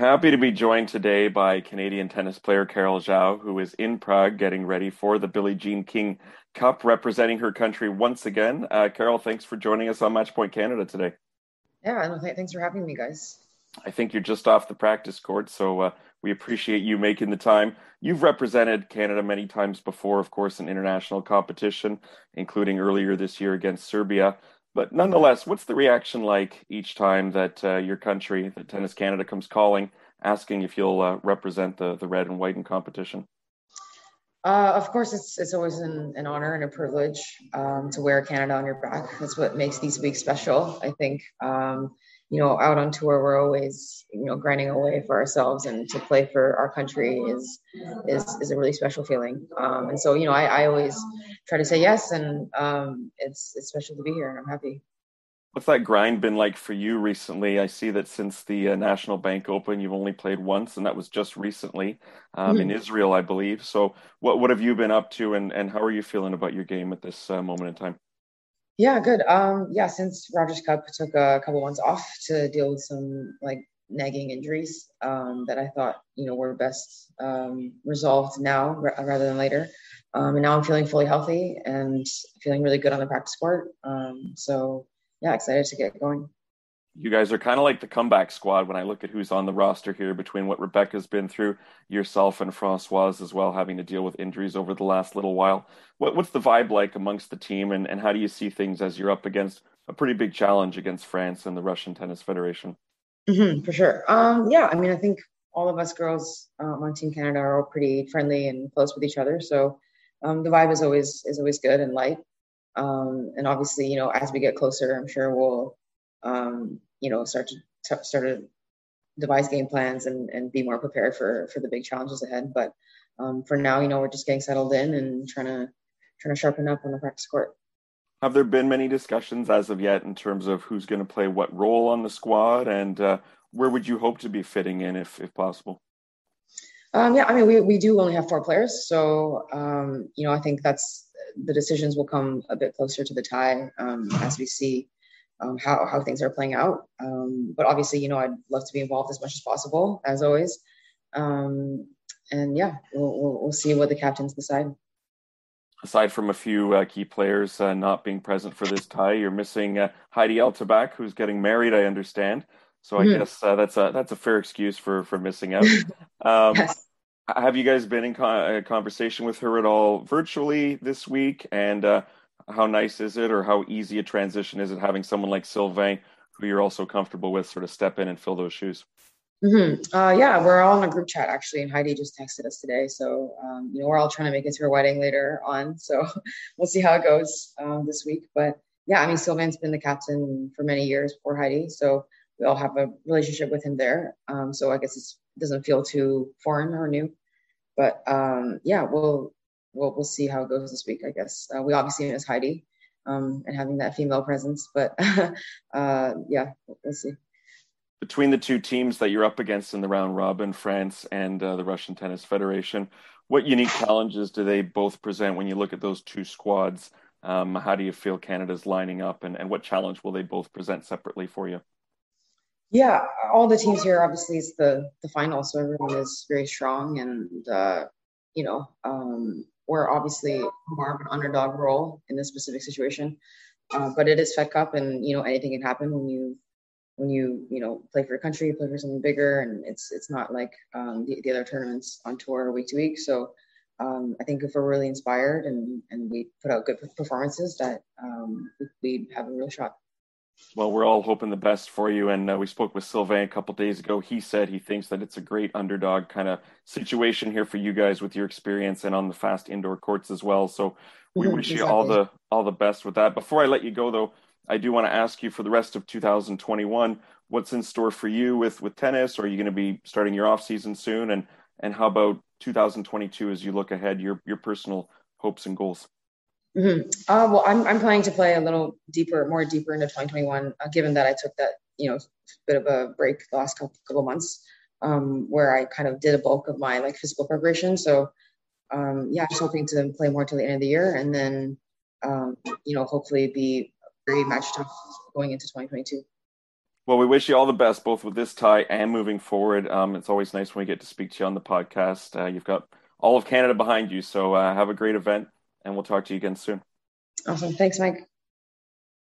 Happy to be joined today by Canadian tennis player Carol Zhao, who is in Prague getting ready for the Billie Jean King Cup, representing her country once again. Uh, Carol, thanks for joining us on Matchpoint Canada today. Yeah, thanks for having me, guys. I think you're just off the practice court, so uh, we appreciate you making the time. You've represented Canada many times before, of course, in international competition, including earlier this year against Serbia. But nonetheless, what's the reaction like each time that uh, your country, that Tennis Canada, comes calling, asking if you'll uh, represent the, the red and white in competition? Uh, of course, it's it's always an, an honor and a privilege um, to wear Canada on your back. That's what makes these weeks special. I think um, you know, out on tour, we're always, you know, grinding away for ourselves and to play for our country is, is, is a really special feeling. Um, and so, you know, I, I always try to say yes and um, it's, it's special to be here and I'm happy. What's that grind been like for you recently? I see that since the uh, National Bank Open, you've only played once, and that was just recently um, mm-hmm. in Israel, I believe. So, what what have you been up to, and, and how are you feeling about your game at this uh, moment in time? Yeah, good. Um, yeah, since Rogers Cup took a couple months off to deal with some like nagging injuries um, that I thought you know were best um, resolved now r- rather than later. Um, and now I'm feeling fully healthy and feeling really good on the practice court. Um, so yeah, excited to get going you guys are kind of like the comeback squad when I look at who's on the roster here between what Rebecca's been through, yourself and Francoise as well, having to deal with injuries over the last little while. What, what's the vibe like amongst the team, and, and how do you see things as you're up against a pretty big challenge against France and the Russian Tennis Federation? Mm-hmm, for sure. Um, yeah, I mean, I think all of us girls um, on Team Canada are all pretty friendly and close with each other, so um, the vibe is always is always good and light. Um, and obviously, you know, as we get closer, I'm sure we'll um, you know, start to t- start to devise game plans and, and be more prepared for for the big challenges ahead. But um, for now, you know, we're just getting settled in and trying to trying to sharpen up on the practice court. Have there been many discussions as of yet in terms of who's going to play what role on the squad, and uh, where would you hope to be fitting in if if possible? Um, yeah, I mean, we, we do only have four players, so um, you know, I think that's the decisions will come a bit closer to the tie um, as we see um, how, how things are playing out. Um, but obviously, you know, I'd love to be involved as much as possible, as always. Um, and yeah, we'll, we'll, we'll, see what the captains decide. Aside from a few uh, key players uh, not being present for this tie, you're missing uh, Heidi El Tabakh, who's getting married, I understand. So I mm-hmm. guess uh, that's a that's a fair excuse for for missing out. Um, yes. Have you guys been in con- conversation with her at all virtually this week? And uh, how nice is it or how easy a transition is it having someone like Sylvain who you're also comfortable with sort of step in and fill those shoes? Mm-hmm. Uh, yeah, we're all in a group chat actually, and Heidi just texted us today. So um, you know, we're all trying to make it to her wedding later on. So we'll see how it goes um, this week. But yeah, I mean, Sylvain's been the captain for many years before Heidi, so we all have a relationship with him there. Um, so I guess it doesn't feel too foreign or new. But um, yeah, we'll we'll we'll see how it goes this week. I guess uh, we obviously miss Heidi um, and having that female presence, but uh, yeah, we'll see. Between the two teams that you're up against in the round robin, France and uh, the Russian Tennis Federation, what unique challenges do they both present when you look at those two squads? Um, how do you feel Canada's lining up, and, and what challenge will they both present separately for you? Yeah, all the teams here obviously is the the final, so everyone is very strong, and uh, you know, um, we're obviously more of an underdog role in this specific situation. Uh, but it is Fed Cup, and you know anything can happen when you when you you know play for a country, play for something bigger, and it's it's not like um, the, the other tournaments on tour week to week. So um, I think if we're really inspired and and we put out good performances, that um, we have a real shot. Well, we're all hoping the best for you. And uh, we spoke with Sylvain a couple days ago. He said he thinks that it's a great underdog kind of situation here for you guys with your experience and on the fast indoor courts as well. So we mm-hmm, wish exactly. you all the all the best with that. Before I let you go, though, I do want to ask you for the rest of 2021, what's in store for you with with tennis? Are you going to be starting your off season soon? And and how about 2022 as you look ahead? Your your personal hopes and goals. Mm-hmm. Uh, well, I'm, I'm planning to play a little deeper, more deeper into 2021, uh, given that I took that, you know, bit of a break the last couple, couple months um, where I kind of did a bulk of my like physical preparation. So um, yeah, I'm just hoping to play more till the end of the year and then, um, you know, hopefully be very matched up going into 2022. Well, we wish you all the best, both with this tie and moving forward. Um, it's always nice when we get to speak to you on the podcast. Uh, you've got all of Canada behind you, so uh, have a great event and we'll talk to you again soon. Awesome. Thanks, Mike.